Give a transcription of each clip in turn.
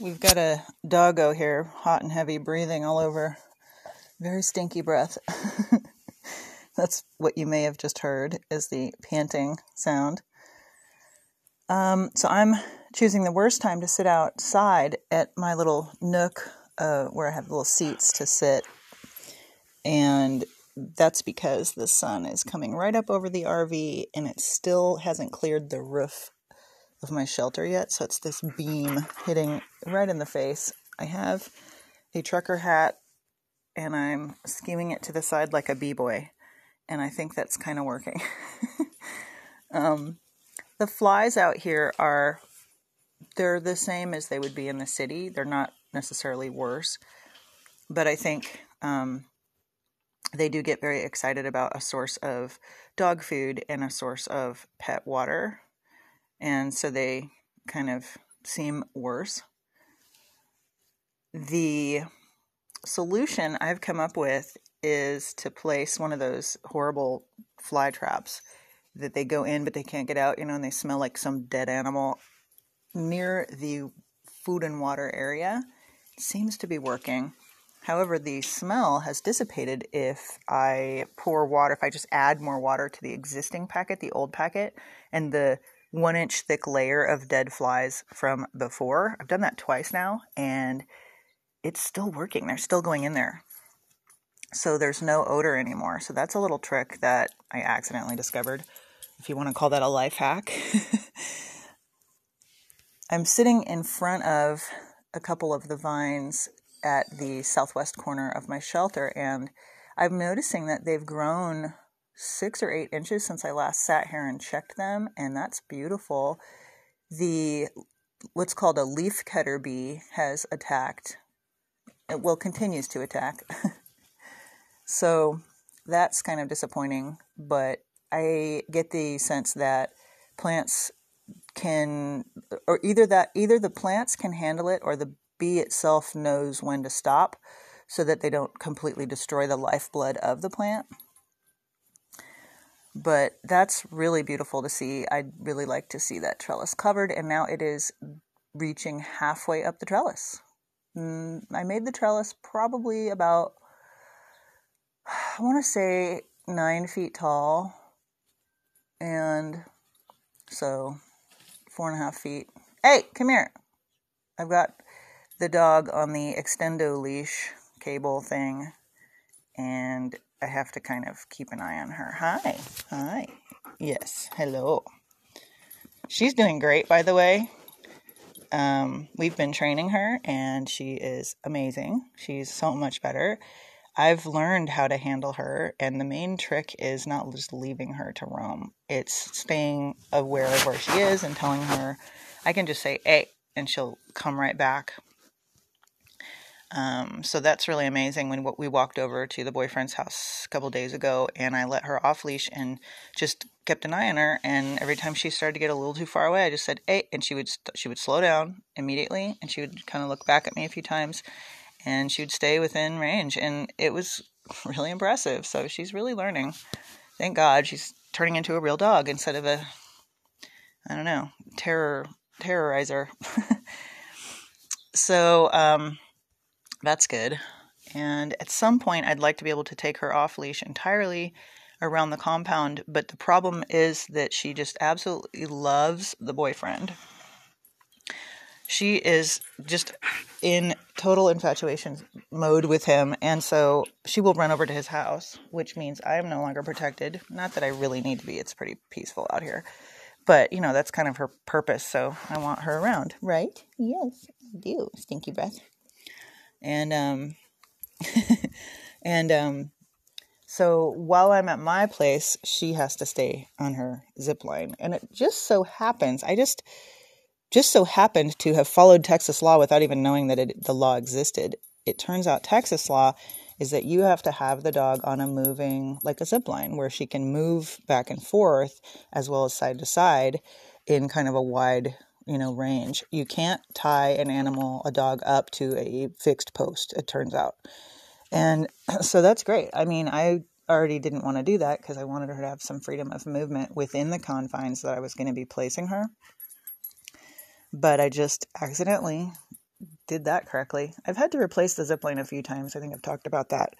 We've got a doggo here, hot and heavy, breathing all over. Very stinky breath. That's what you may have just heard is the panting sound. Um, so I'm choosing the worst time to sit outside at my little nook uh, where I have little seats to sit. And that's because the sun is coming right up over the RV and it still hasn't cleared the roof of my shelter yet. So it's this beam hitting right in the face. I have a trucker hat and I'm scheming it to the side like a b-boy. And I think that's kind of working. um, the flies out here are, they're the same as they would be in the city. They're not necessarily worse. But I think um, they do get very excited about a source of dog food and a source of pet water and so they kind of seem worse. The solution I've come up with is to place one of those horrible fly traps that they go in but they can't get out, you know, and they smell like some dead animal near the food and water area. Seems to be working. However, the smell has dissipated if I pour water, if I just add more water to the existing packet, the old packet, and the one inch thick layer of dead flies from before. I've done that twice now and it's still working. They're still going in there. So there's no odor anymore. So that's a little trick that I accidentally discovered, if you want to call that a life hack. I'm sitting in front of a couple of the vines at the southwest corner of my shelter and I'm noticing that they've grown six or eight inches since I last sat here and checked them, and that's beautiful. The what's called a leaf cutter bee has attacked, it well continues to attack. so that's kind of disappointing, but I get the sense that plants can or either that either the plants can handle it or the bee itself knows when to stop so that they don't completely destroy the lifeblood of the plant but that's really beautiful to see. I'd really like to see that trellis covered, and now it is reaching halfway up the trellis. Mm, I made the trellis probably about, I want to say nine feet tall, and so four and a half feet. Hey, come here. I've got the dog on the extendo leash cable thing, and I have to kind of keep an eye on her. Hi. Hi. Yes. Hello. She's doing great, by the way. Um, we've been training her and she is amazing. She's so much better. I've learned how to handle her, and the main trick is not just leaving her to roam. It's staying aware of where she is and telling her, I can just say, hey, and she'll come right back. Um, so that's really amazing. When we walked over to the boyfriend's house a couple days ago, and I let her off leash and just kept an eye on her. And every time she started to get a little too far away, I just said, "Hey," and she would she would slow down immediately, and she would kind of look back at me a few times, and she would stay within range, and it was really impressive. So she's really learning. Thank God she's turning into a real dog instead of a I don't know terror terrorizer. so um, that's good. And at some point, I'd like to be able to take her off leash entirely around the compound. But the problem is that she just absolutely loves the boyfriend. She is just in total infatuation mode with him. And so she will run over to his house, which means I am no longer protected. Not that I really need to be, it's pretty peaceful out here. But, you know, that's kind of her purpose. So I want her around, right? Yes, I do. Stinky breath and um, and um, so while I'm at my place, she has to stay on her zip line, and it just so happens I just just so happened to have followed Texas law without even knowing that it, the law existed. It turns out Texas law is that you have to have the dog on a moving like a zip line where she can move back and forth as well as side to side in kind of a wide you know range you can't tie an animal a dog up to a fixed post it turns out and so that's great i mean i already didn't want to do that because i wanted her to have some freedom of movement within the confines that i was going to be placing her but i just accidentally did that correctly. I've had to replace the zip line a few times. I think I've talked about that.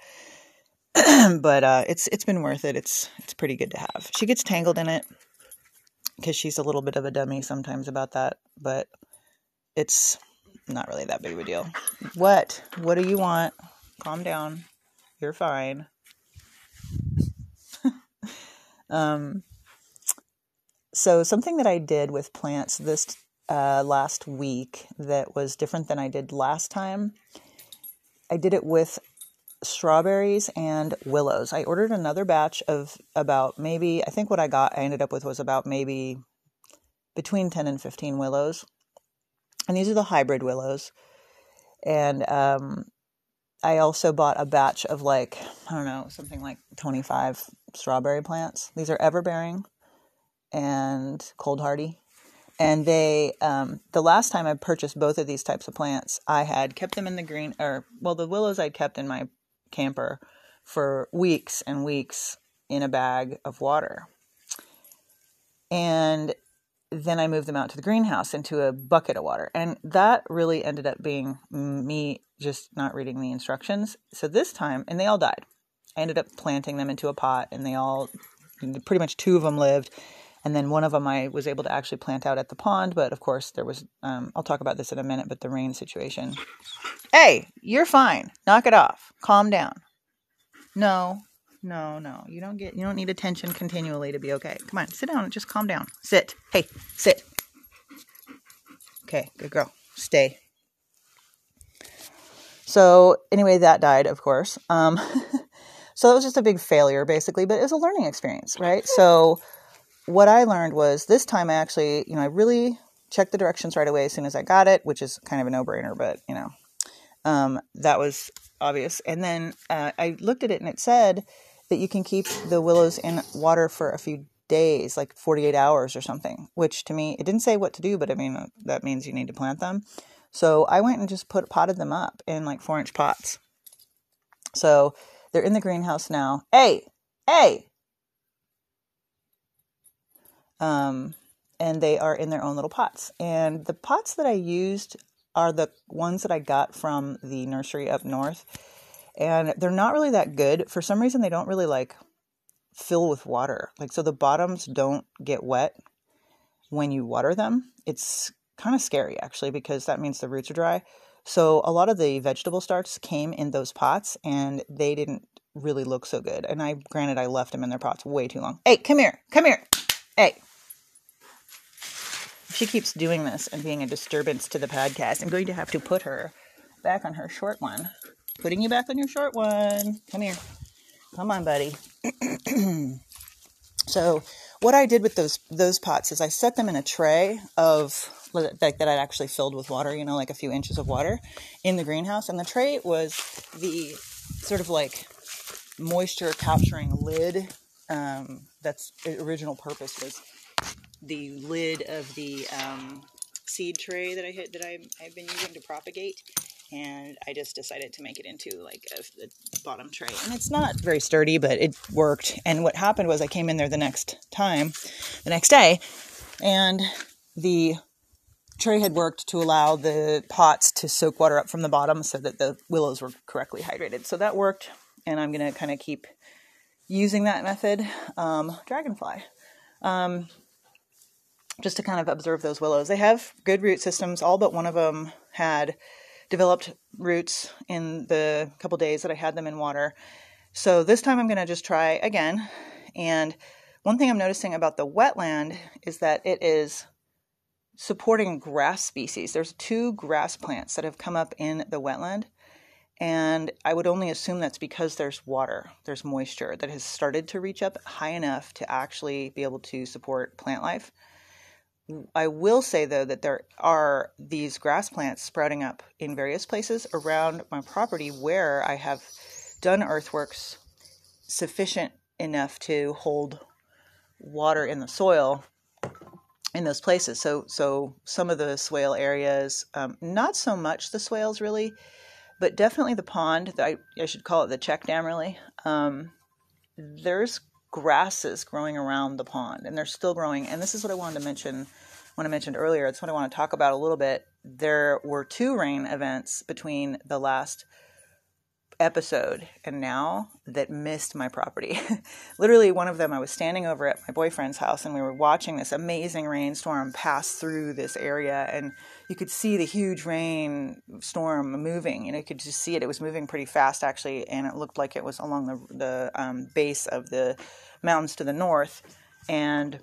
but uh, it's it's been worth it. It's it's pretty good to have. She gets tangled in it because she's a little bit of a dummy sometimes about that, but it's not really that big of a deal. What? What do you want? Calm down. You're fine. um so something that I did with plants this uh, last week that was different than I did last time. I did it with strawberries and willows. I ordered another batch of about maybe, I think what I got, I ended up with was about maybe between 10 and 15 willows. And these are the hybrid willows. And um, I also bought a batch of like, I don't know, something like 25 strawberry plants. These are everbearing and cold hardy and they um, the last time i purchased both of these types of plants i had kept them in the green or well the willows i'd kept in my camper for weeks and weeks in a bag of water. And then i moved them out to the greenhouse into a bucket of water. And that really ended up being me just not reading the instructions. So this time and they all died. I ended up planting them into a pot and they all pretty much two of them lived and then one of them I was able to actually plant out at the pond, but of course there was, um, I'll talk about this in a minute, but the rain situation. Hey, you're fine. Knock it off. Calm down. No, no, no. You don't get, you don't need attention continually to be okay. Come on, sit down just calm down. Sit. Hey, sit. Okay, good girl. Stay. So anyway, that died, of course. Um, so that was just a big failure, basically, but it was a learning experience, right? So what I learned was this time I actually, you know, I really checked the directions right away as soon as I got it, which is kind of a no brainer, but you know, um, that was obvious. And then uh, I looked at it and it said that you can keep the willows in water for a few days, like 48 hours or something, which to me, it didn't say what to do, but I mean, that means you need to plant them. So I went and just put potted them up in like four inch pots. So they're in the greenhouse now. Hey, hey, um, and they are in their own little pots. And the pots that I used are the ones that I got from the nursery up north. And they're not really that good. For some reason, they don't really like fill with water. Like, so the bottoms don't get wet when you water them. It's kind of scary actually because that means the roots are dry. So a lot of the vegetable starts came in those pots and they didn't really look so good. And I, granted, I left them in their pots way too long. Hey, come here, come here. Hey, she keeps doing this and being a disturbance to the podcast, I'm going to have to put her back on her short one. Putting you back on your short one. Come here. Come on, buddy. so, what I did with those those pots is I set them in a tray of like that I'd actually filled with water, you know, like a few inches of water in the greenhouse, and the tray was the sort of like moisture capturing lid. Um, that's original purpose was the lid of the um, seed tray that I hit that I, I've been using to propagate and I just decided to make it into like a, a, bottom tray. And it's not very sturdy, but it worked. And what happened was I came in there the next time, the next day, and the tray had worked to allow the pots to soak water up from the bottom so that the willows were correctly hydrated. So that worked, and I'm going to kind of keep using that method. Um, dragonfly. Um, just to kind of observe those willows. They have good root systems. All but one of them had developed roots in the couple days that I had them in water. So this time I'm going to just try again. And one thing I'm noticing about the wetland is that it is supporting grass species. There's two grass plants that have come up in the wetland. And I would only assume that's because there's water, there's moisture that has started to reach up high enough to actually be able to support plant life. I will say though that there are these grass plants sprouting up in various places around my property where I have done earthworks sufficient enough to hold water in the soil in those places. So, so some of the swale areas, um, not so much the swales really, but definitely the pond. I, I should call it the check dam really. Um, there's grasses growing around the pond and they're still growing. And this is what I wanted to mention when I mentioned earlier. It's what I want to talk about a little bit. there were two rain events between the last episode and now that missed my property. Literally, one of them, I was standing over at my boyfriend's house and we were watching this amazing rainstorm pass through this area, and you could see the huge rain storm moving. Know, you could just see it. It was moving pretty fast, actually, and it looked like it was along the, the um, base of the mountains to the north. And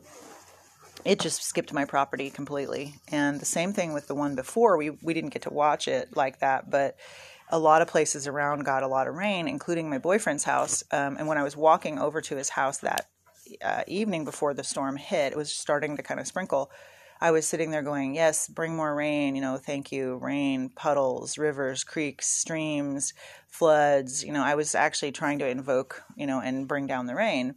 it just skipped my property completely. And the same thing with the one before. We, we didn't get to watch it like that, but a lot of places around got a lot of rain, including my boyfriend's house. Um, and when I was walking over to his house that uh, evening before the storm hit, it was starting to kind of sprinkle. I was sitting there going, Yes, bring more rain, you know, thank you. Rain, puddles, rivers, creeks, streams, floods. You know, I was actually trying to invoke, you know, and bring down the rain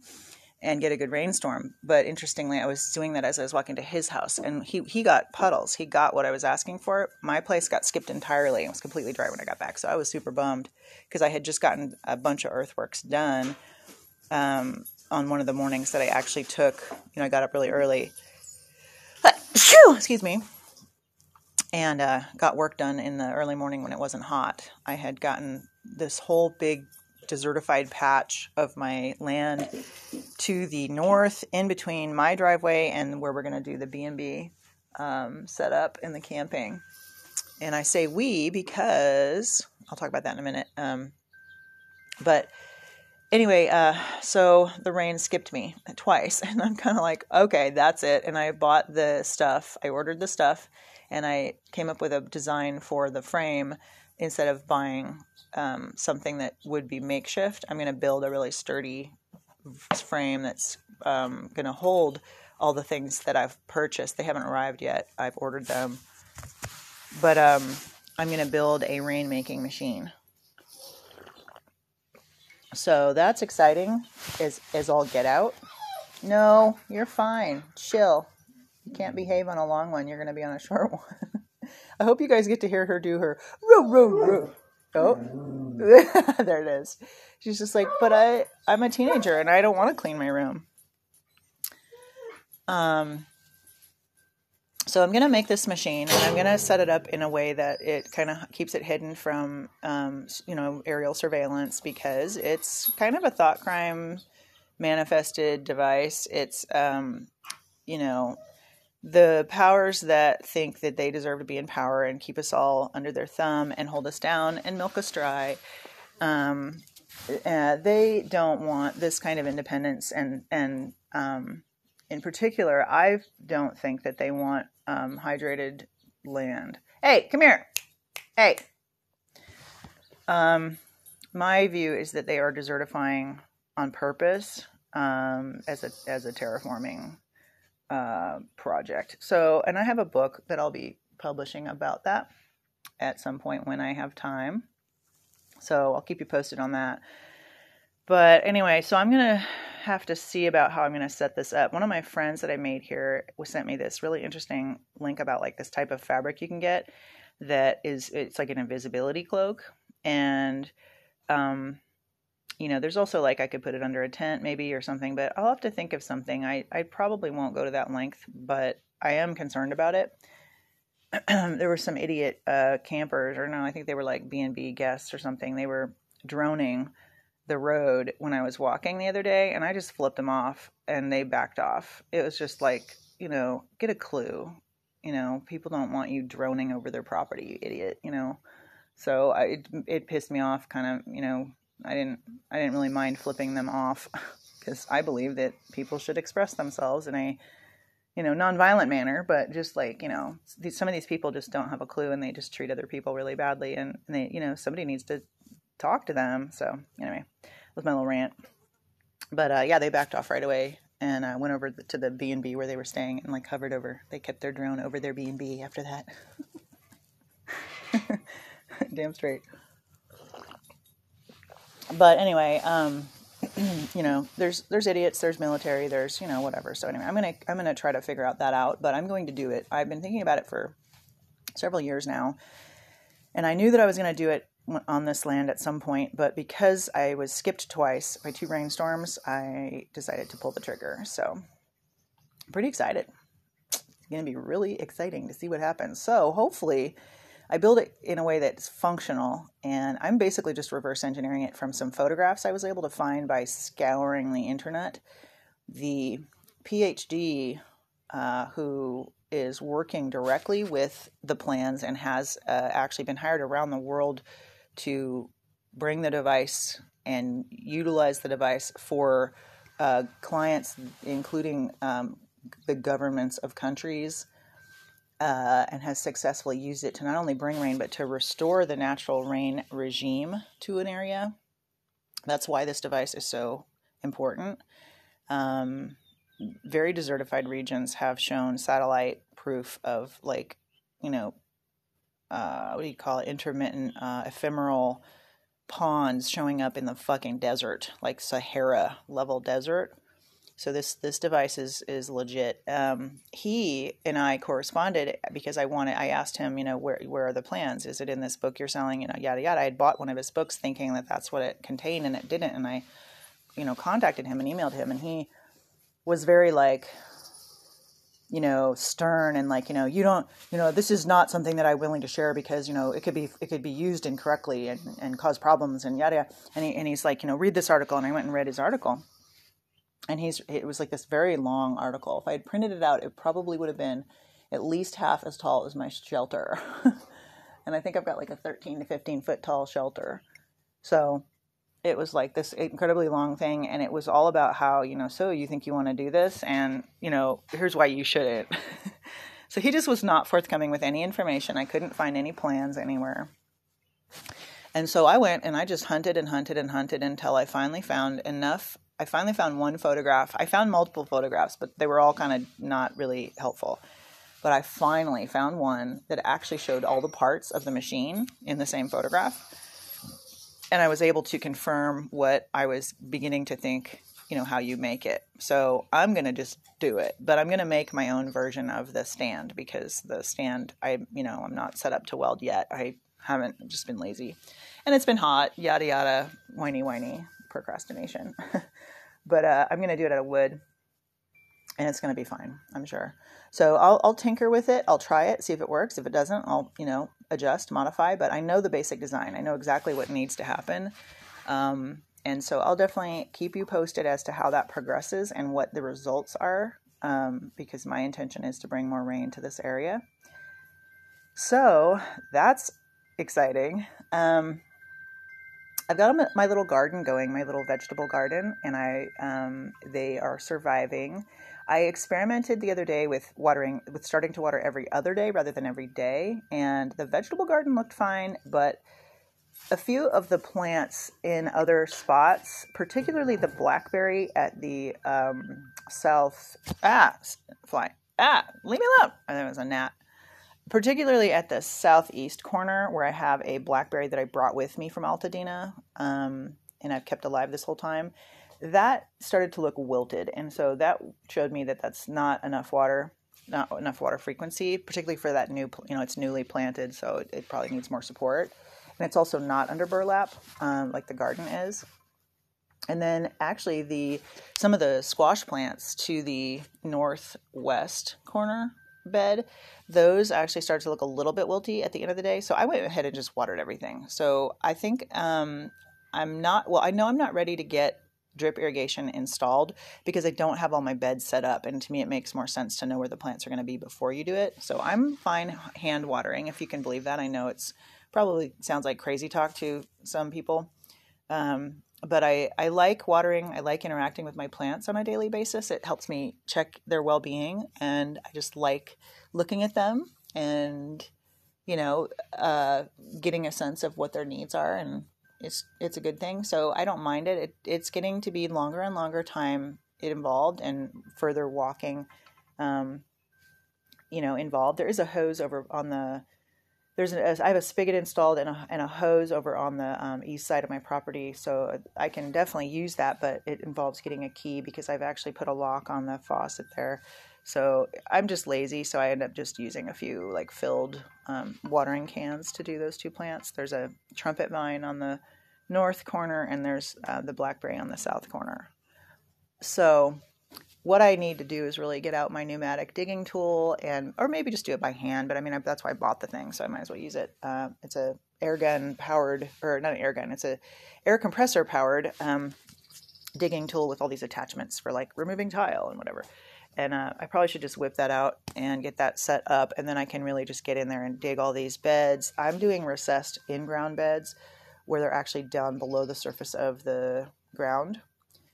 and get a good rainstorm. But interestingly, I was doing that as I was walking to his house, and he he got puddles. He got what I was asking for. My place got skipped entirely. It was completely dry when I got back, so I was super bummed because I had just gotten a bunch of earthworks done um, on one of the mornings that I actually took. You know, I got up really early. Excuse me. And uh, got work done in the early morning when it wasn't hot. I had gotten this whole big desertified patch of my land to the north in between my driveway and where we're going to do the b&b um, set up in the camping. And i say we because i'll talk about that in a minute um, but anyway uh, so the rain skipped me twice and i'm kind of like okay that's it. And i bought the stuff i ordered the stuff and i came up with a design for the frame instead of buying um, something that would be makeshift, I'm going to build a really sturdy frame that's um, going to hold all the things that I've purchased. They haven't arrived yet. I've ordered them, but um, I'm going to build a rainmaking machine. So that's exciting. Is is all get out? No, you're fine. Chill. You can't behave on a long one. You're going to be on a short one. I hope you guys get to hear her do her row row row Oh, there it is. She's just like, but I, I'm a teenager and I don't want to clean my room. Um, so I'm gonna make this machine and I'm gonna set it up in a way that it kind of keeps it hidden from, um, you know, aerial surveillance because it's kind of a thought crime manifested device. It's, um, you know, the powers that think that they deserve to be in power and keep us all under their thumb and hold us down and milk us dry, um, uh, they don't want this kind of independence. And and um, in particular, I don't think that they want um, hydrated land. Hey, come here. Hey. Um, my view is that they are desertifying on purpose um, as a as a terraforming uh, project. So, and I have a book that I'll be publishing about that at some point when I have time. So I'll keep you posted on that. But anyway, so I'm gonna have to see about how I'm gonna set this up. One of my friends that I made here sent me this really interesting link about like this type of fabric you can get that is it's like an invisibility cloak and um you know, there's also like I could put it under a tent maybe or something, but I'll have to think of something. I, I probably won't go to that length, but I am concerned about it. there were some idiot uh, campers, or no, I think they were like B and B guests or something. They were droning the road when I was walking the other day, and I just flipped them off, and they backed off. It was just like, you know, get a clue. You know, people don't want you droning over their property, you idiot. You know, so I, it, it pissed me off. Kind of, you know, I didn't I didn't really mind flipping them off because I believe that people should express themselves in a you know nonviolent manner, but just like you know some of these people just don't have a clue and they just treat other people really badly, and, and they you know somebody needs to talk to them. So anyway, was my little rant. But uh, yeah, they backed off right away and uh, went over to the B and B where they were staying and like hovered over. They kept their drone over their B and B after that. Damn straight but anyway, um, you know, there's there's idiots, there's military, there's you know whatever. So anyway, I'm gonna I'm gonna try to figure out that out, but I'm going to do it. I've been thinking about it for several years now, and I knew that I was to do it on this land at some point, but because I was skipped twice by two rainstorms, I decided to pull the trigger. So, pretty excited. It's to be really exciting to see what happens. So hopefully, I build it in a way that's functional, and I'm basically just reverse engineering it from some photographs I was able to find by scouring the internet. The PhD uh, who is working directly with the plans and has uh, actually been hired around the world to bring the device and utilize the device for uh, clients, including um, the governments of countries, uh, and has successfully used it to not only bring rain but to restore the natural rain regime to an area. That's why this device is so important. Um, very desertified regions have shown satellite proof of like, you know, uh, what do you call it? Intermittent, uh, ephemeral ponds showing up in the fucking desert, like Sahara level desert. So this this device is is legit. Um, he and I corresponded because I wanted. I asked him, you know, where where are the plans? Is it in this book you're selling? You know, yada yada. I had bought one of his books thinking that that's what it contained, and it didn't. And I, you know, contacted him and emailed him, and he was very like you know stern and like you know you don't you know this is not something that i'm willing to share because you know it could be it could be used incorrectly and, and cause problems and yada yada and, he, and he's like you know read this article and i went and read his article and he's it was like this very long article. If i had printed it out it probably would have been at least half as tall as my shelter. And i think i've got like a 13 to 15 foot tall shelter. So it was like this incredibly long thing and it was all about how you know so you think you want to do this? And you know here's why you shouldn't. So he just was not forthcoming with any information. I couldn't find any plans anywhere. And so i went and i just hunted and hunted and hunted until i finally found enough i finally found one photograph i found multiple photographs but they were all kind of not really helpful but i finally found one that actually showed all the parts of the machine in the same photograph and I was able to confirm what I was beginning to think, you know, how you make it. So I'm going to just do it, but I'm going to make my own version of the stand because the stand, I, you know, I'm not set up to weld yet. I haven't just been lazy and it's been hot, yada, yada, whiny, whiny procrastination. but uh, I'm going to do it out of wood and it's going to be fine, I'm sure. So I'll, I'll tinker with it. I'll try it, see if it works. If it doesn't, I'll, you know, adjust, modify, but I know the basic design. I know exactly what needs to happen. Um, and so I'll definitely keep you posted as to how that progresses and what the results are, um, because my intention is to bring more rain to this area. So that's exciting. Um, I've got my little garden going, my little vegetable garden, and I um, they are surviving. I experimented the other day with watering, with starting to water every other day rather than every day, and the vegetable garden looked fine, but a few of the plants in other spots, particularly the blackberry at the um, south ah fly ah leave me alone. Think it was a gnat. Particularly at the southeast corner where I have a blackberry that I brought with me from Altadena, um, and I've kept alive this whole time that started to look wilted. And so that showed me that that's not enough water, not enough water frequency, particularly for that new, you know, it's newly planted, so it, it probably needs more support. And it's also not under burlap um, like the garden is. And then actually the some of the squash plants to the northwest corner bed, those actually started to look a little bit wilty at the end of the day. So I went ahead and just watered everything. So I think um, I'm not well. I know I'm not ready to get drip irrigation installed because I don't have all my beds set up. And to me, it makes more sense to know where the plants are going to be before you do it. So I'm fine hand watering, if you can believe that. I know it's probably sounds like crazy talk to some people. Um, but I, I like watering. I like interacting with my plants on a daily basis. It helps me check their well being. And I just like looking at them and, you know, uh, getting a sense of what their needs are and it's it's a good thing. So I don't mind it. it it's getting to be longer and longer time it involved and further walking, um, you know, involved. There is a hose over on the there's a, I have a spigot installed and a, and a hose over on the um, east side of my property, so I can definitely use that. But it involves getting a key because I've actually put a lock on the faucet there. So I'm just lazy, so I end up just using a few like filled um, watering cans to do those two plants. There's a trumpet vine on the north corner, and there's uh, the blackberry on the south corner. So what I need to do is really get out my pneumatic digging tool and, or maybe just do it by hand. But I mean, that's why I bought the thing, so I might as well use it. Uh, it's a air gun powered, or not an air gun. It's a air compressor powered um, digging tool with all these attachments for like removing tile and whatever. And uh, I probably should just whip that out and get that set up, and then I can really just get in there and dig all these beds. I'm doing recessed in-ground beds where they're actually down below the surface of the ground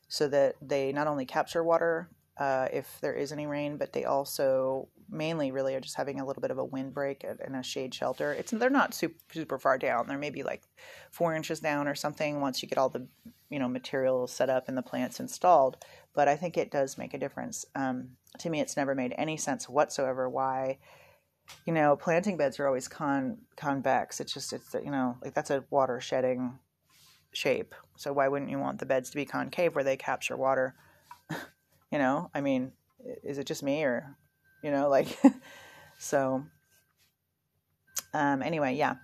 so that they not only capture water uh, if there is any rain, but they also mainly really are just having a little bit of a windbreak and a shade shelter. It's they're not super, super far down. They're maybe like four inches down or something once you get all the you know materials set up and the plants installed. But I think it does make a difference. Um, to me, it's never made any sense whatsoever why you know planting beds are always con convex. It's just it's you know like that's a water shedding shape. So why wouldn't you want the beds to be concave where they capture water? you know, I mean, is it just me or, you know, like, so, um, anyway, yeah.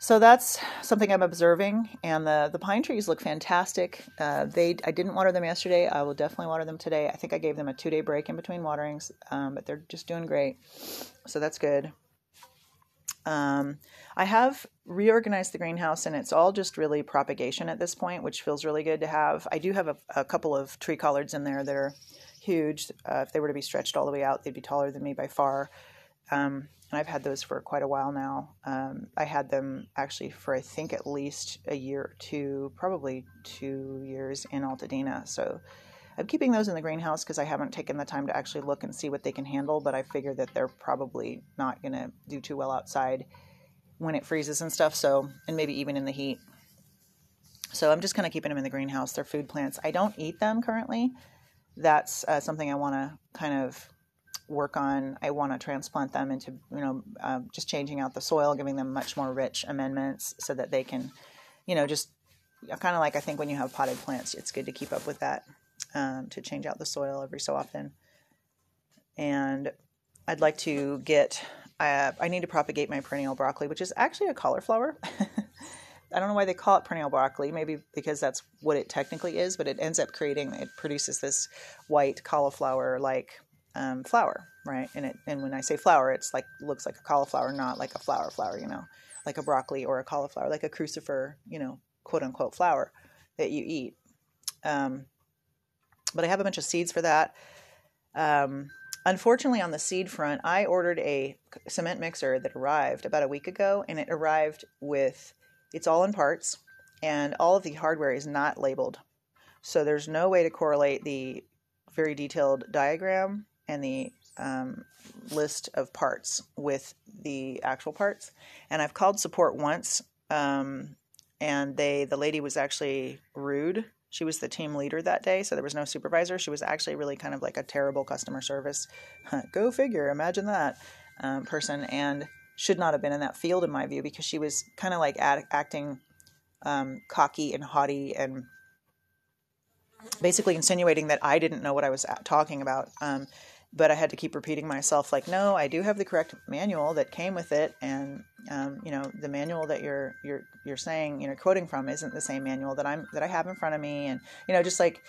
So that's something I'm observing, and the the pine trees look fantastic. Uh, they I didn't water them yesterday. I will definitely water them today. I think I gave them a two day break in between waterings, um, but they're just doing great. So that's good. Um, I have reorganized the greenhouse and it's all just really propagation at this point, which feels really good to have. I do have a, a couple of tree collards in there that are huge. Uh, if they were to be stretched all the way out, they'd be taller than me by far. Um, and I've had those for quite a while now. Um, I had them actually for I think at least a year or two, probably two years in Altadena. So I'm keeping those in the greenhouse because I haven't taken the time to actually look and see what they can handle. But I figure that they're probably not going to do too well outside when it freezes and stuff. So, and maybe even in the heat. So I'm just kind of keeping them in the greenhouse. They're food plants. I don't eat them currently. That's uh, something I want to kind of work on. I want to transplant them into, you know, uh, just changing out the soil, giving them much more rich amendments so that they can, you know, just kind of like I think when you have potted plants, it's good to keep up with that um, to change out the soil every so often. And I'd like to get uh, I need to propagate my perennial broccoli, which is actually a cauliflower. I don't know why they call it perennial broccoli, maybe because that's what it technically is, but it ends up creating, it produces this white cauliflower like um, flower, right? And it, and when I say flower, it's like, looks like a cauliflower, not like a flower flower, you know, like a broccoli or a cauliflower, like a crucifer, you know, quote unquote flower that you eat. Um, but I have a bunch of seeds for that. Um, Unfortunately, on the seed front, I ordered a cement mixer that arrived about a week ago, and it arrived with it's all in parts, and all of the hardware is not labeled. So there's no way to correlate the very detailed diagram and the um, list of parts with the actual parts. And I've called support once, um, and they the lady was actually rude she was the team leader that day, so there was no supervisor. She was actually really kind of like a terrible customer service. Go figure, imagine that um, person, and should not have been in that field in my view because she was kind of like ad- acting um, cocky and haughty and basically insinuating that I didn't know what I was talking about. Um, but I had to keep repeating myself, like, no, I do have the correct manual that came with it, and um, you know, the manual that you're you're you're saying, you know, quoting from isn't the same manual that I'm that I have in front of me, and you know, just like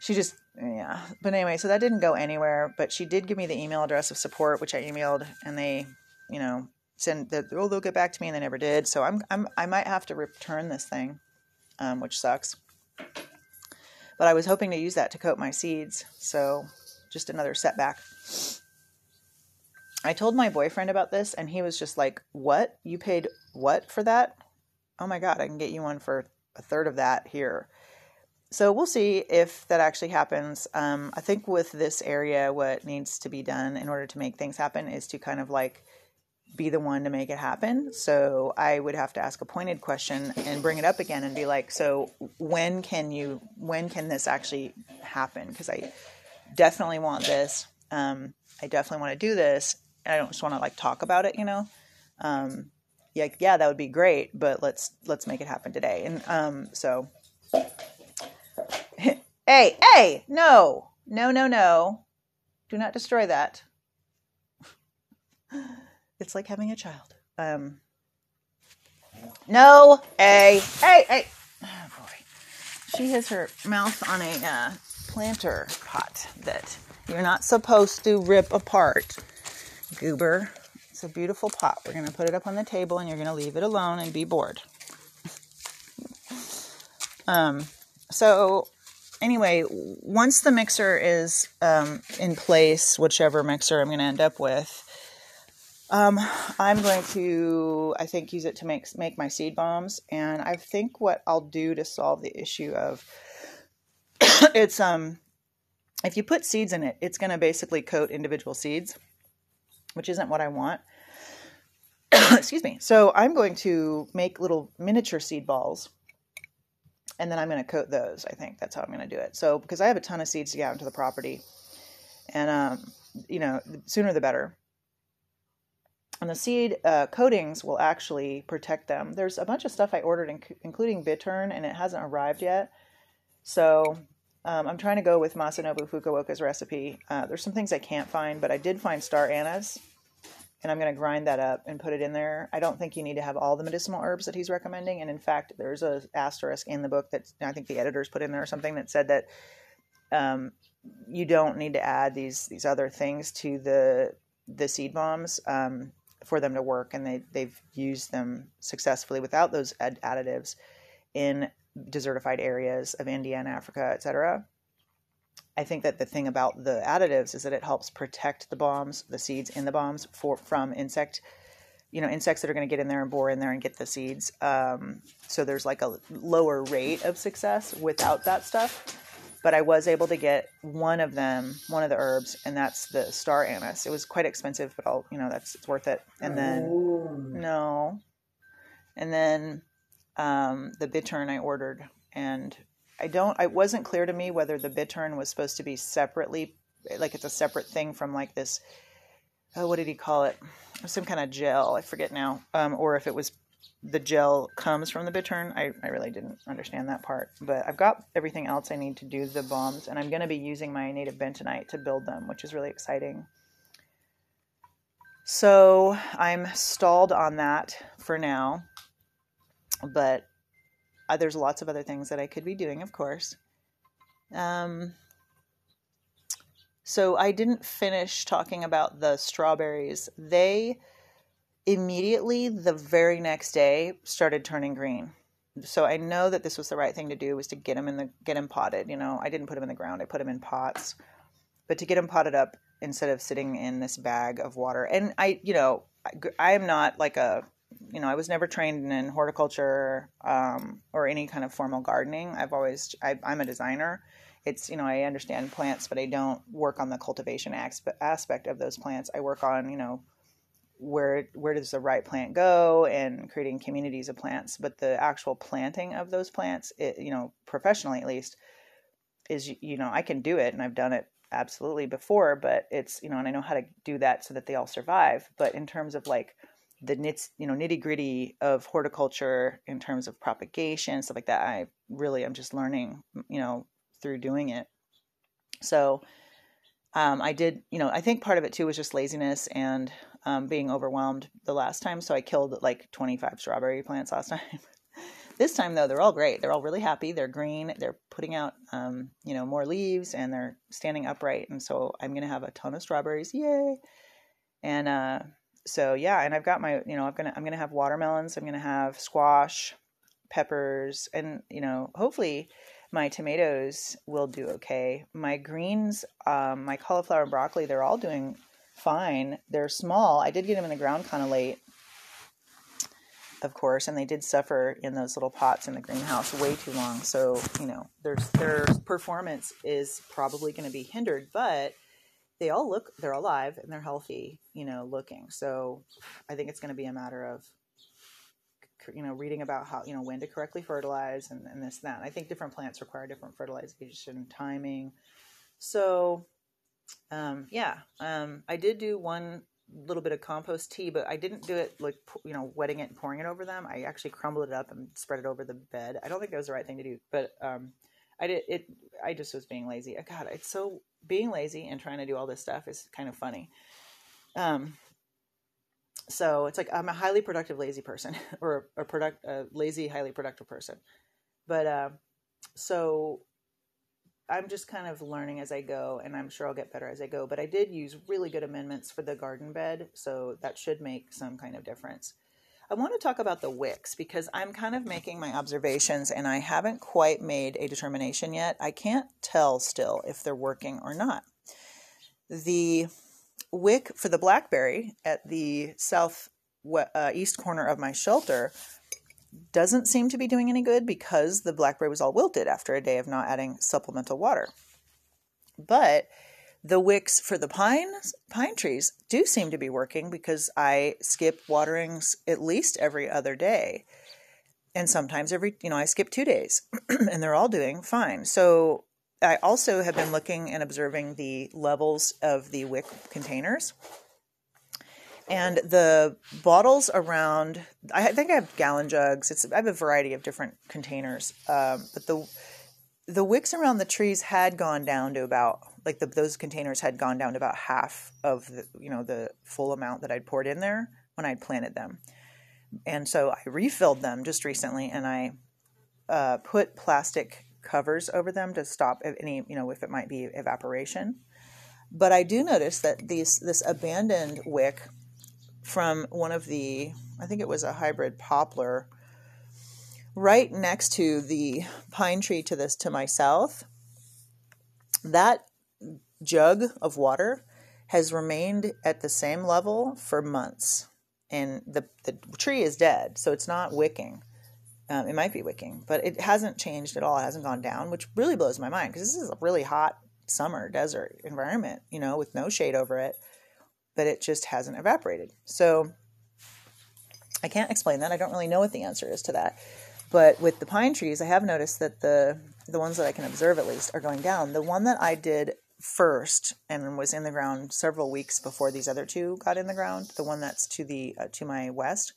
she just yeah. But anyway, so that didn't go anywhere. But she did give me the email address of support, which I emailed, and they, you know, send that oh they'll get back to me, and they never did. So I'm I'm I might have to return this thing, um, which sucks. But I was hoping to use that to coat my seeds, so just another setback. I told my boyfriend about this and he was just like, What? You paid what for that? Oh my God, I can get you one for a third of that here. So we'll see if that actually happens. Um, I think with this area, what needs to be done in order to make things happen is to kind of like be the one to make it happen. So I would have to ask a pointed question and bring it up again and be like, so when can you, when can this actually happen? Because I, definitely want this. Um, I definitely want to do this. And I don't just want to like talk about it, you know. Um, yeah, yeah, that would be great, but let's let's make it happen today. And um, so, hey, hey, no, no, no, no, do not destroy that. It's like having a child. Um, no, a, hey, hey. Oh boy, she has her mouth on a uh, planter pot that you're not supposed to rip apart. Goober. It's a beautiful pot. We're going to put it up on the table and you're going to leave it alone and be bored. um, so, anyway, once the mixer is um, in place, whichever mixer I'm going to end up with, um, I'm going to, I think, use it to make make my seed bombs. And I think what I'll do to solve the issue of it's um, if you put seeds in it, it's going to basically coat individual seeds, which isn't what I want. Excuse me. So I'm going to make little miniature seed balls, and then I'm going to coat those. I think that's how I'm going to do it. So because I have a ton of seeds to get out into the property, and um, you know, the sooner the better and the seed uh, coatings will actually protect them. There's a bunch of stuff I ordered, inc- including bittern, and it hasn't arrived yet. So um, I'm trying to go with Masanobu Fukuoka's recipe. Uh, there's some things I can't find, but I did find star anise, and I'm going to grind that up and put it in there. I don't think you need to have all the medicinal herbs that he's recommending, and in fact, there's a asterisk in the book that I think the editors put in there or something that said that um, you don't need to add these these other things to the the seed bombs. Um, for them to work, and they they've used them successfully without those ad- additives in desertified areas of India and Africa, etc. I think that the thing about the additives is that it helps protect the bombs, the seeds in the bombs, for from insect, you know, insects that are going to get in there and bore in there and get the seeds. Um, so there's like a lower rate of success without that stuff but I was able to get one of them, one of the herbs, and that's the star anise. It was quite expensive, but I'll, you know, that's it's worth it. And then Ooh. no, and then um, the bittern I ordered, and I don't. It wasn't clear to me whether the bittern was supposed to be separately, like it's a separate thing from like this. Oh, what did he call it? Some kind of gel. I forget now. Um, or if it was the gel comes from the bittern. I, I really didn't understand that part. But I've got everything else I need to do the bombs, and I'm going to be using my native bentonite to build them, which is really exciting. So I'm stalled on that for now. But uh, there's lots of other things that I could be doing, of course. Um, so I didn't finish talking about the strawberries. They immediately the very next day started turning green. So I know that this was the right thing to do was to get them in the get them potted. You know, I didn't put them in the ground; I put them in pots. But to get them potted up instead of sitting in this bag of water, and I, you know, I, I am not like a, you know, I was never trained in horticulture um, or any kind of formal gardening. I've always, I, I'm a designer. It's, you know, I understand plants, but I don't work on the cultivation aspect of those plants. I work on, you know, where where does the right plant go and creating communities of plants but the actual planting of those plants it, you know professionally at least is you know i can do it and i've done it absolutely before but it's you know and i know how to do that so that they all survive but in terms of like the nits you know nitty gritty of horticulture in terms of propagation stuff like that i really am just learning you know through doing it so um, I did, you know, I think part of it too was just laziness and um, being overwhelmed the last time. So I killed like 25 strawberry plants last time. this time though, they're all great. They're all really happy. They're green. They're putting out, um, you know, more leaves and they're standing upright. And so I'm going to have a ton of strawberries. Yay. And, uh, so yeah, and I've got my, you know, I'm gonna I'm gonna have watermelons. I'm gonna have squash, peppers, and you know, hopefully my tomatoes will do okay. My greens, um, my cauliflower and broccoli, they're all doing fine. They're small. I did get them in the ground kind of late, of course, and they did suffer in those little pots in the greenhouse way too long. So you know, their their performance is probably going to be hindered, but they all look they're alive and they're healthy, you know, looking. So I think it's going to be a matter of you know reading about how you know when to correctly fertilize and, and this and that. I think different plants require different fertilization timing. So um, yeah, um, I did do one little bit of compost tea, but I didn't do it like you know wetting it and pouring it over them. I actually crumbled it up and spread it over the bed. I don't think that was the right thing to do, but um, I did it. I just was being lazy. God, it's so being lazy and trying to do all this stuff is kind of funny. Um, so it's like I'm a highly productive lazy person, or a product a lazy highly productive person. But uh, so I'm just kind of learning as I go, and I'm sure I'll get better as I go. But I did use really good amendments for the garden bed, so that should make some kind of difference. I want to talk about the wicks because I'm kind of making my observations and I haven't quite made a determination yet. I can't tell still if they're working or not. The wick for the blackberry at the south uh, east corner of my shelter doesn't seem to be doing any good because the blackberry was all wilted after a day of not adding supplemental water. But the wicks for the pine pine trees do seem to be working because I skip waterings at least every other day. And sometimes every, you know, I skip 2 days and they're all doing fine. So I also have been looking and observing the levels of the wick containers and the bottles around i think i have gallon jugs it's i have a variety of different containers um, but the the wicks around the trees had gone down to about like the, those containers had gone down to about half of the you know the full amount that i'd poured in there when i'd planted them. And so i refilled them just recently and i uh, put plastic covers over them to stop any you know if it might be evaporation. But i do notice that these this abandoned wick from one of the, I think it was a hybrid poplar, right next to the pine tree to this to my south. That jug of water has remained at the same level for months. And the, the tree is dead, so it's not wicking. Um, it might be wicking, but it hasn't changed at all. It hasn't gone down, which really blows my mind because this is a really hot summer desert environment, you know, with no shade over it but it just hasn't evaporated. So I can't explain that. I don't really know what the answer is to that. But with the pine trees, I have noticed that the the ones that I can observe at least are going down. The one that I did first and was in the ground several weeks before these other two got in the ground, the one that's to the uh, to my west,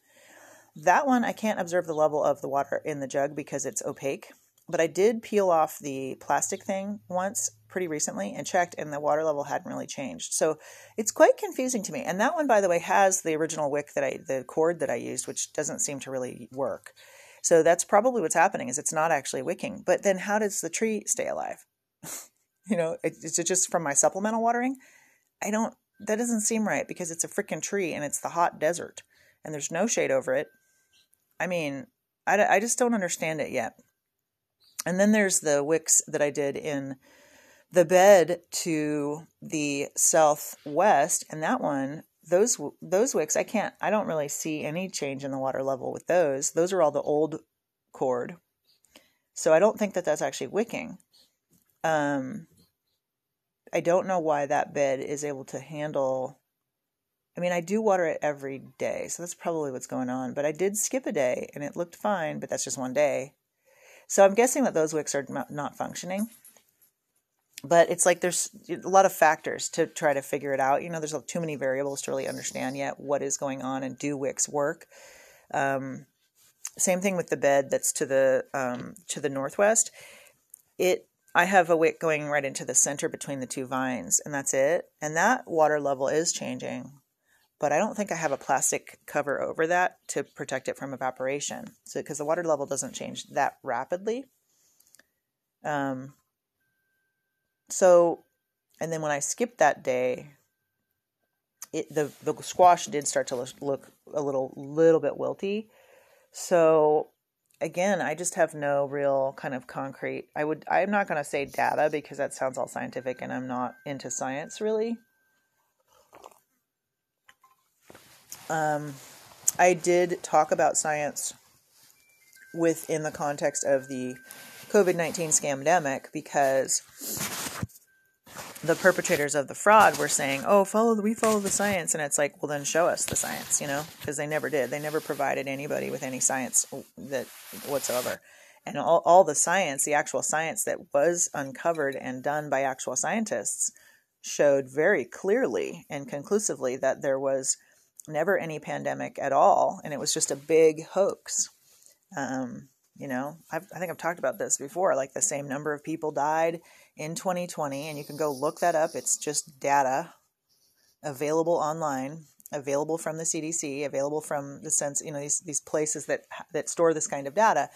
that one I can't observe the level of the water in the jug because it's opaque. But I did peel off the plastic thing once pretty recently and checked, and the water level hadn't really changed. So it's quite confusing to me. And that one, by the way, has the original wick that I, the cord that I used, which doesn't seem to really work. So that's probably what's happening is it's not actually wicking. But then how does the tree stay alive? you know, is it just from my supplemental watering? I don't, that doesn't seem right because it's a freaking tree and it's the hot desert and there's no shade over it. I mean, I, I just don't understand it yet. And then there's the wicks that I did in the bed to the southwest, and that one, those those wicks, I can't, I don't really see any change in the water level with those. Those are all the old cord, so I don't think that that's actually wicking. Um, I don't know why that bed is able to handle. I mean, I do water it every day, so that's probably what's going on. But I did skip a day, and it looked fine, but that's just one day. So I'm guessing that those wicks are not functioning but it's like there's a lot of factors to try to figure it out. You know, there's too many variables to really understand yet what is going on and do wicks work. Um, same thing with the bed that's to the um, to the northwest. It I have a wick going right into the center between the two vines, and that's it. And that water level is changing, but I don't think I have a plastic cover over that to protect it from evaporation. So because the water level doesn't change that rapidly. Um, so, and then when I skipped that day, it the the squash did start to look a little little bit wilty. So again, I just have no real kind of concrete. I would I'm not going to say data because that sounds all scientific and I'm not into science really. Um I did talk about science within the context of the COVID 19 scamdemic because the perpetrators of the fraud were saying, "Oh, follow the, we follow the science," and it's like, well, then show us the science, you know, because they never did. They never provided anybody with any science that whatsoever, and all all the science, the actual science that was uncovered and done by actual scientists, showed very clearly and conclusively that there was never any pandemic at all, and it was just a big hoax. Um, you know, I've, I think I've talked about this before. Like the same number of people died in 2020, and you can go look that up. It's just data available online, available from the CDC, available from the sense, you know, these, these places that, that store this kind of data.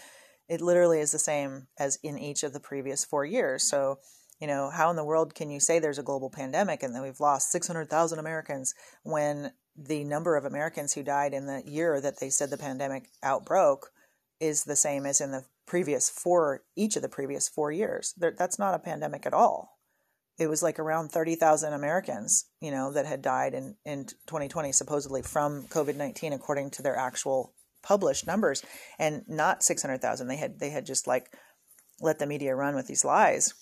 It literally is the same as in each of the previous four years. So You know, how in the world can you say there's a global pandemic and that we've lost 600,000 Americans when the number of Americans who died in the year that they said the pandemic outbroke is the same as in the previous four, each of the previous four years? That's not a pandemic at all. It was like around 30,000 Americans, you know, that had died in, in 2020, supposedly from COVID 19, according to their actual published numbers, and not 600,000. They had, they had just like let the media run with these lies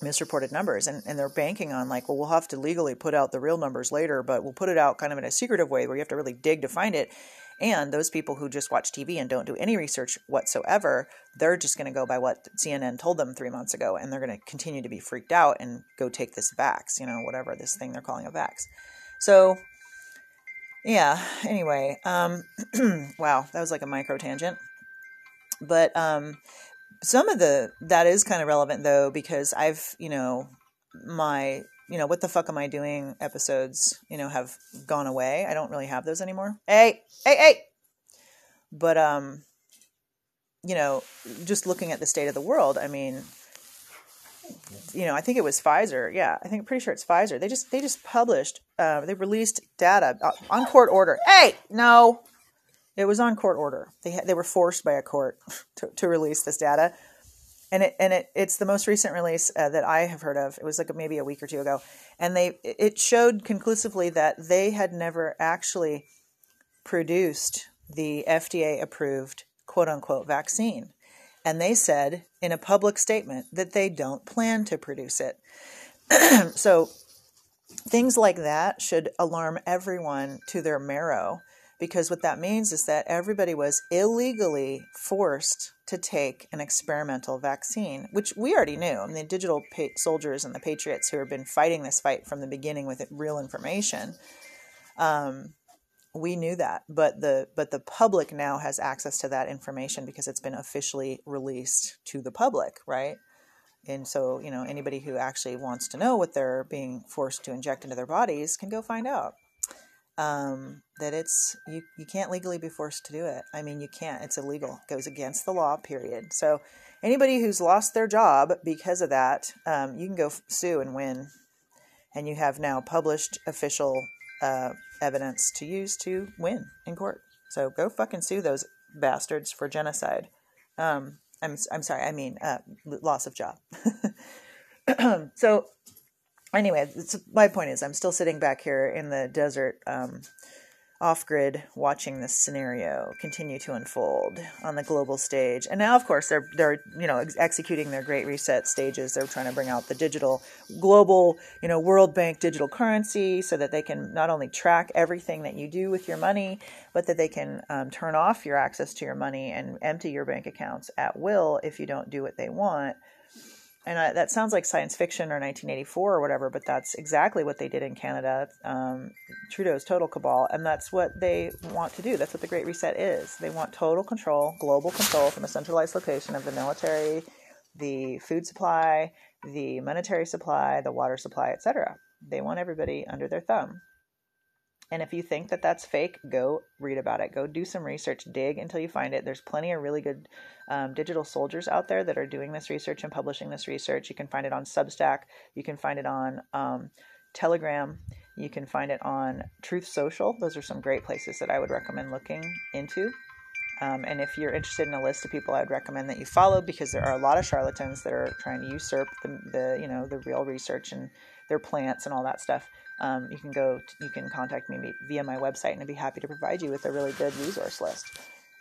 misreported numbers and, and they're banking on like well we'll have to legally put out the real numbers later but we'll put it out kind of in a secretive way where you have to really dig to find it and those people who just watch tv and don't do any research whatsoever they're just going to go by what cnn told them three months ago and they're going to continue to be freaked out and go take this vax you know whatever this thing they're calling a vax. So yeah anyway um wow that was like a micro tangent. But um some of the that is kind of relevant though because I've you know my you know what the fuck am I doing episodes you know have gone away. I don't really have those anymore. Hey hey hey. But um, you know, just looking at the state of the world, I mean, you know, I think it was Pfizer. Yeah, I think I'm pretty sure it's Pfizer. They just they just published, uh, they released data uh, on court order. Hey, no, it was on court order. They they were forced by a court to, to release this data, and it and it it's the most recent release uh, that I have heard of. It was like maybe a week or two ago, and they it showed conclusively that they had never actually produced the FDA approved quote unquote vaccine, and they said in a public statement that they don't plan to produce it. so things like that should alarm everyone to their marrow because what that means is that everybody was illegally forced to take an experimental vaccine, which we already knew. I mean, the digital pa- soldiers and the patriots who have been fighting this fight from the beginning with real information, um, we knew that. But the but the public now has access to that information because it's been officially released to the public, right? And so, you know, anybody who actually wants to know what they're being forced to inject into their bodies can go find out um, that it's you you can't legally be forced to do it. I mean, you can't. It's illegal. It goes against the law. Period. So anybody who's lost their job because of that, um, you can go sue and win, and you have now published official uh, evidence to use to win in court. So go fucking sue those bastards for genocide. Um, I'm I'm sorry. I mean uh, loss of job. so anyway, my point is, I'm still sitting back here in the desert, um, off grid, watching this scenario continue to unfold on the global stage. And now, of course, they're they're you know ex- executing their Great Reset stages. They're trying to bring out the digital global, you know, World Bank digital currency, so that they can not only track everything that you do with your money, but that they can um, turn off your access to your money and empty your bank accounts at will if you don't do what they want and I, that sounds like science fiction or 1984 or whatever, but that's exactly what they did in Canada. Um, Trudeau's total cabal, and that's what they want to do. That's what the Great Reset is. They want total control, global control from a centralized location of the military, the food supply, the monetary supply, the water supply, etc. They want everybody under their thumb. And if you think that that's fake, go read about it. Go do some research, dig until you find it. There's plenty of really good um, digital soldiers out there that are doing this research and publishing this research. You can find it on Substack. You can find it on um, Telegram. You can find it on Truth Social. Those are some great places that I would recommend looking into. Um, and if you're interested in a list of people, I would recommend that you follow because there are a lot of charlatans that are trying to usurp the, the you know the real research and their plants and all that stuff um, you can go, you can contact me via my website, and I'd be happy to provide you with a really good resource list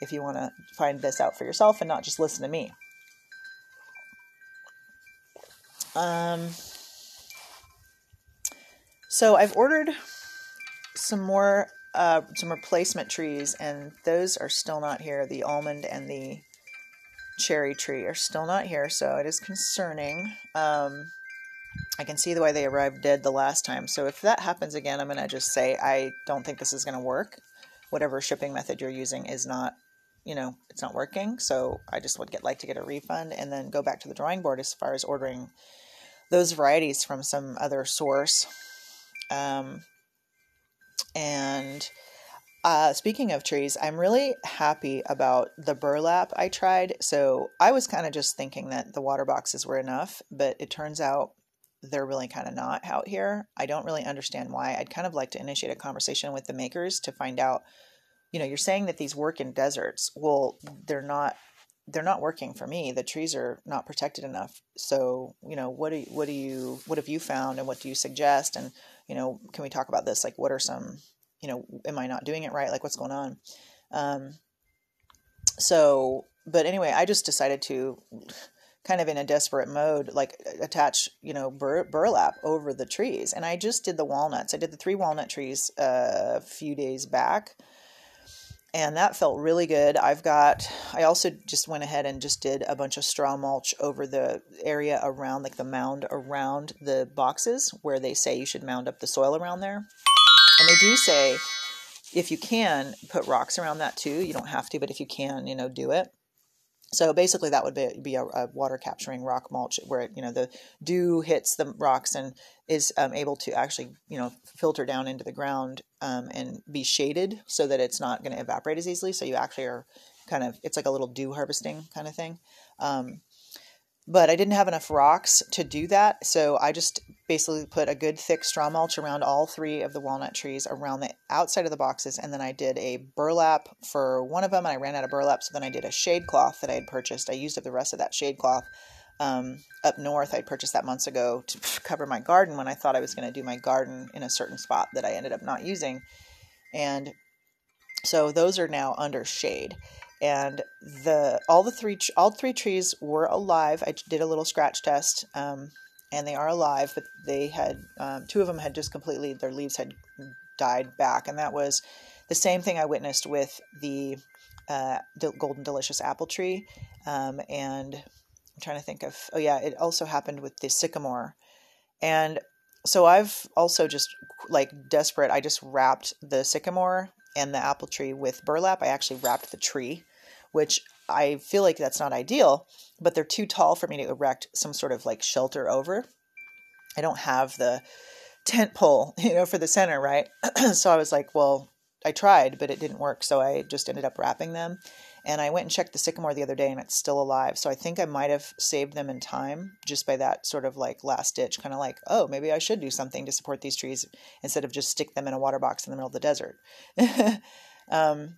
if you want to find this out for yourself and not just listen to me. Um, so I've ordered some more, uh, some replacement trees, and those are still not here. The almond and the cherry tree are still not here, so it is concerning. Um, I can see the way they arrived dead the last time. So if that happens again, I'm going to just say I don't think this is going to work. Whatever shipping method you're using is not, you know, it's not working. So I just would get like to get a refund and then go back to the drawing board as far as ordering those varieties from some other source. Um, and uh, speaking of trees, I'm really happy about the burlap I tried. So I was kind of just thinking that the water boxes were enough, but it turns out they're really kind of not out here. I don't really understand why. I'd kind of like to initiate a conversation with the makers to find out. You know, you're saying that these work in deserts. Well, they're not. They're not working for me. The trees are not protected enough. So, you know, what do you, what do you what have you found, and what do you suggest? And you know, can we talk about this? Like, what are some you know, am I not doing it right? Like, what's going on? Um, so, but anyway, I just decided to kind of in a desperate mode, like attach, you know, bur- burlap over the trees. And I just did the walnuts. I did the three walnut trees uh, a few days back. And that felt really good. I've got, I also just went ahead and just did a bunch of straw mulch over the area around, like the mound around the boxes where they say you should mound up the soil around there. And they do say if you can put rocks around that too. You don't have to, but if you can, you know, do it. So basically, that would be, be a, a, water capturing rock mulch where you know the dew hits the rocks and is um, able to actually you know filter down into the ground um, and be shaded so that it's not going to evaporate as easily. So you actually are kind of it's like a little dew harvesting kind of thing. Um, but I didn't have enough rocks to do that, so I just basically put a good thick straw mulch around all three of the walnut trees around the outside of the boxes, and then I did a burlap for one of them, and I ran out of burlap, so then I did a shade cloth that I had purchased. I used up the rest of that shade cloth um, up north. I purchased that months ago to cover my garden when I thought I was going to do my garden in a certain spot that I ended up not using, and so those are now under shade and the all the three all three trees were alive. I did a little scratch test, um, and they are alive, but they had um, two of them had just completely their leaves had died back, and that was the same thing I witnessed with the uh, golden delicious apple tree, um, and I'm trying to think of oh yeah, it also happened with the sycamore, and so I've also just like desperate. I just wrapped the sycamore and the apple tree with burlap. I actually wrapped the tree, which I feel like that's not ideal, but they're too tall for me to erect some sort of like shelter over. I don't have the tent pole, you know, for the center, right? so I was like, well, I tried, but it didn't work. So I just ended up wrapping them. And I went and checked the sycamore the other day and it's still alive. So I think I might have saved them in time just by that sort of like last ditch, kind of like, oh, maybe I should do something to support these trees instead of just stick them in a water box in the middle of the desert. um,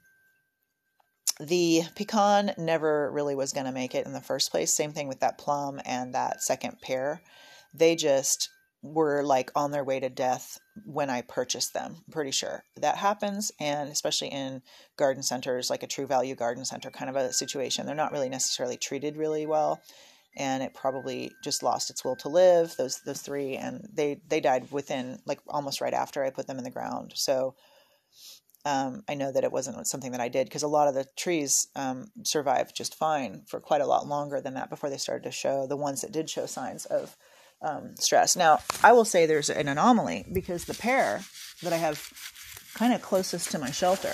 the pecan never really was going to make it in the first place. Same thing with that plum and that second pear. They just were like on their way to death when I purchased them. pretty sure that happens, and especially in garden centers, like a True Value Garden Center kind of a situation, they're not really necessarily treated really well, and it probably just lost its will to live. Those those three, and they they died within like almost right after I put them in the ground. So. Um, I know that it wasn't something that I did because a lot of the trees um, survived just fine for quite a lot longer than that before they started to show the ones that did show signs of um, stress. Now, I will say there's an anomaly because the pear that I have kind of closest to my shelter,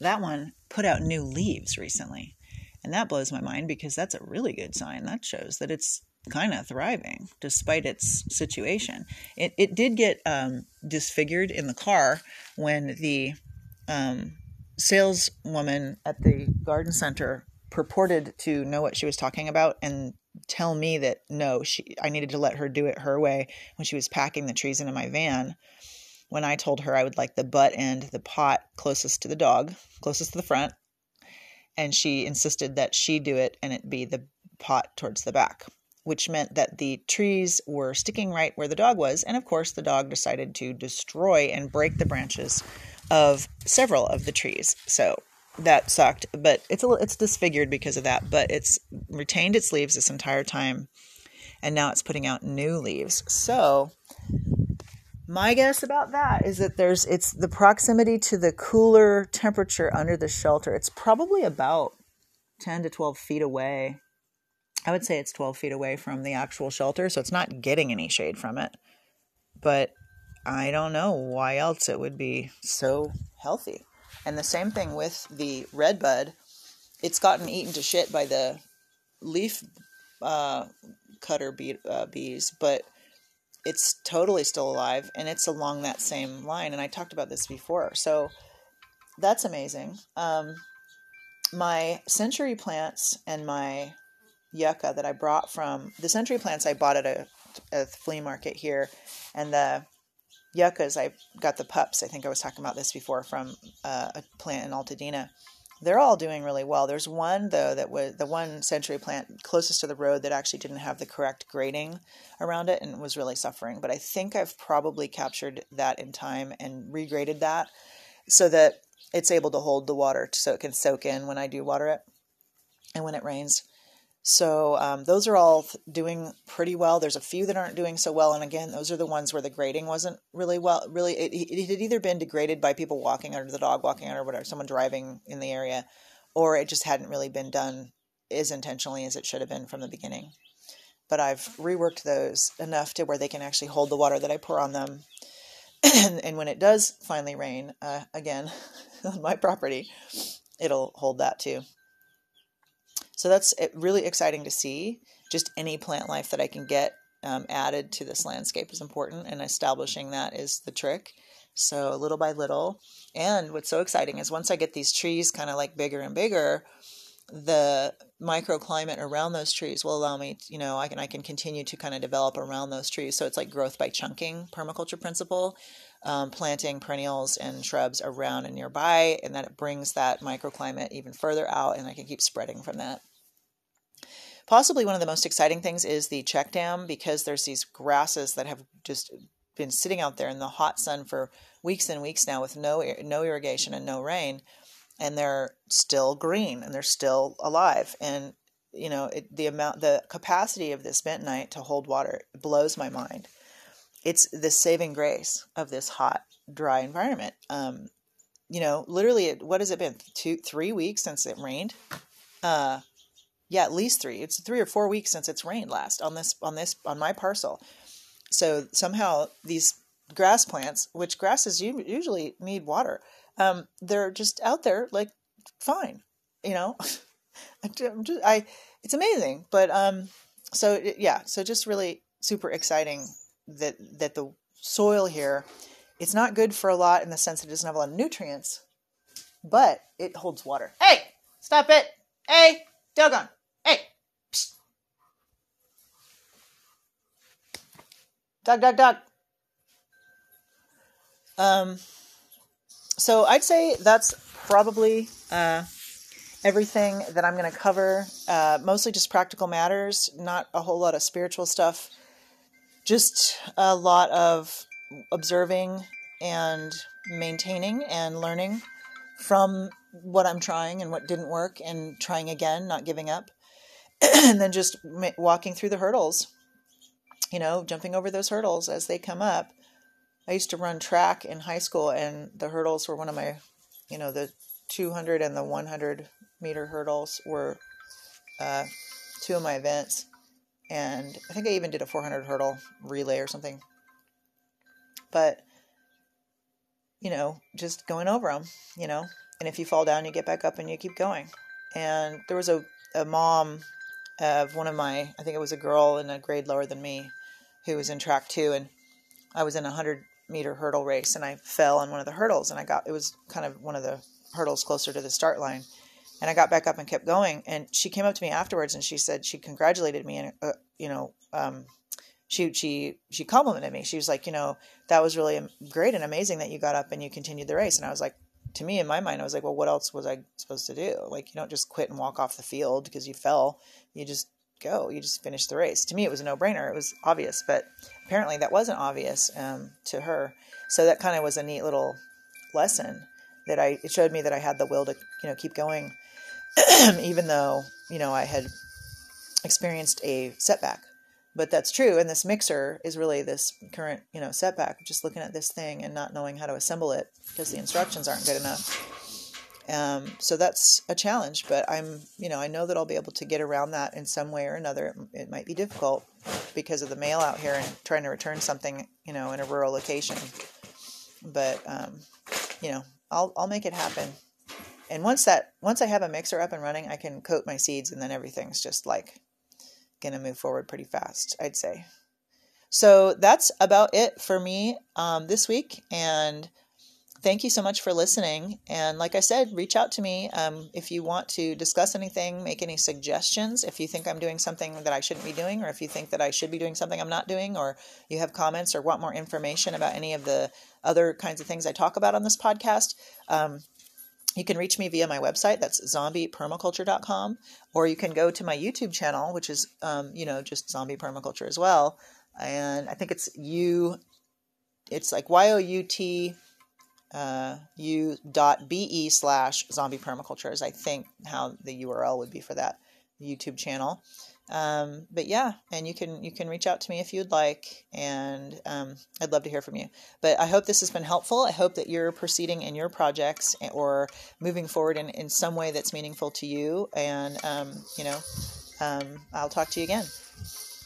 that one put out new leaves recently. And that blows my mind because that's a really good sign. That shows that it's kind of thriving despite its situation. It, it did get um, disfigured in the car when the um, saleswoman at the garden center purported to know what she was talking about and tell me that no, she I needed to let her do it her way when she was packing the trees into my van. When I told her I would like the butt end, the pot closest to the dog, closest to the front, and she insisted that she do it and it be the pot towards the back, which meant that the trees were sticking right where the dog was, and of course the dog decided to destroy and break the branches of several of the trees. So that sucked, but it's a it's disfigured because of that, but it's retained its leaves this entire time and now it's putting out new leaves. So my guess about that is that there's it's the proximity to the cooler temperature under the shelter. It's probably about 10 to 12 feet away. I would say it's 12 feet away from the actual shelter, so it's not getting any shade from it. But I don't know why else it would be so healthy. And the same thing with the red bud. It's gotten eaten to shit by the leaf uh, cutter bee, uh, bees, but it's totally still alive and it's along that same line. And I talked about this before. So that's amazing. Um, my century plants and my yucca that I brought from the century plants I bought at a, a flea market here, and the yuccas I got the pups. I think I was talking about this before from uh, a plant in Altadena. They're all doing really well. There's one though that was the one century plant closest to the road that actually didn't have the correct grading around it and was really suffering. But I think I've probably captured that in time and regraded that so that it's able to hold the water so it can soak in when I do water it and when it rains. So um, those are all doing pretty well. There's a few that aren't doing so well, and again, those are the ones where the grading wasn't really well. Really, it, it had either been degraded by people walking under the dog walking under whatever, someone driving in the area, or it just hadn't really been done as intentionally as it should have been from the beginning. But I've reworked those enough to where they can actually hold the water that I pour on them. and, and when it does finally rain, uh, again, on my property, it'll hold that too. So that's really exciting to see. Just any plant life that I can get um, added to this landscape is important, and establishing that is the trick. So little by little. And what's so exciting is once I get these trees kind of like bigger and bigger, the microclimate around those trees will allow me, you know, I can I can continue to kind of develop around those trees. So it's like growth by chunking permaculture principle um, planting perennials and shrubs around and nearby, and then it brings that microclimate even further out, and I can keep spreading from that. Possibly one of the most exciting things is the check dam because there's these grasses that have just been sitting out there in the hot sun for weeks and weeks now with no no irrigation and no rain, and they're still green and they're still alive. And you know it, the amount, the capacity of this bentonite to hold water blows my mind it's the saving grace of this hot, dry environment. Um, you know, literally, what has it been? Two, three weeks since it rained. Uh, yeah, at least three. It's three or four weeks since it's rained last on this on this on my parcel. So somehow these grass plants, which grasses usually need water, um, they're just out there like fine. You know, I it's amazing. But um, so yeah, so just really super exciting that that the soil here it's not good for a lot in the sense that it doesn't have a lot of nutrients, but it holds water. Hey, stop it. Hey, doggone. Hey. Psst. Dog, dog, dog. Um, so I'd say that's probably uh, everything that I'm going to cover. Uh, mostly just practical matters, not a whole lot of spiritual stuff just a lot of observing and maintaining and learning from what I'm trying and what didn't work and trying again, not giving up. and then just walking through the hurdles, you know, jumping over those hurdles as they come up. I used to run track in high school, and the hurdles were one of my, you know, the 200 and the 100 meter hurdles were uh, two of my events and I think I even did a 400 hurdle relay or something. But you know, just going over them, you know, and if you fall down, you get back up and you keep going. And there was a, a mom of one of my, I think it was a girl in a grade lower than me, who was in track two, and I was in a hundred meter hurdle race, and I fell on one of the hurdles, and I got it was kind of one of the hurdles closer to the start line, and I got back up and kept going. And she came up to me afterwards and she said she congratulated me and uh, you know um, she she she complimented me. She was like, you know, that was really great and amazing that you got up and you continued the race. And I was like, to me in my mind, I was like, well, what else was I supposed to do? Like, you don't just quit and walk off the field because you fell. You just go. You just finish the race. To me, it was a no brainer. It was obvious, but apparently that wasn't obvious um, to her. So that kind of was a neat little lesson that I. It showed me that I had the will to you know keep going even though, you know, I had experienced a setback. But that's true. And this mixer is really this current, you know, setback, just looking at this thing and not knowing how to assemble it because the instructions aren't good enough. Um, so that's a challenge, but I'm, you know, I know that I'll be able to get around that in some way or another. It, it might be difficult because of the mail out here and trying to return something, you know, in a rural location. But, um, you know, I'll, I'll make it happen and once that once I have a mixer up and running, I can coat my seeds, and then everything's just like gonna move forward pretty fast. I'd say. So that's about it for me um, this week, and thank you so much for listening. And like I said, reach out to me um, if you want to discuss anything, make any suggestions. If you think I'm doing something that I shouldn't be doing, or if you think that I should be doing something I'm not doing, or you have comments or want more information about any of the other kinds of things I talk about on this podcast. Um, you can reach me via my website that's zombiepermaculture.com or you can go to my youtube channel which is um, you know just zombie permaculture as well and i think it's you it's like y-o-u-t uh, u dot be slash zombie permaculture is I think how the URL would be for that YouTube channel. Um, but yeah, and you can you can reach out to me if you'd like, and um, I'd love to hear from you. But I hope this has been helpful. I hope that you're proceeding in your projects or moving forward in, in some way that's meaningful to you. And um, you know, um, I'll talk to you again.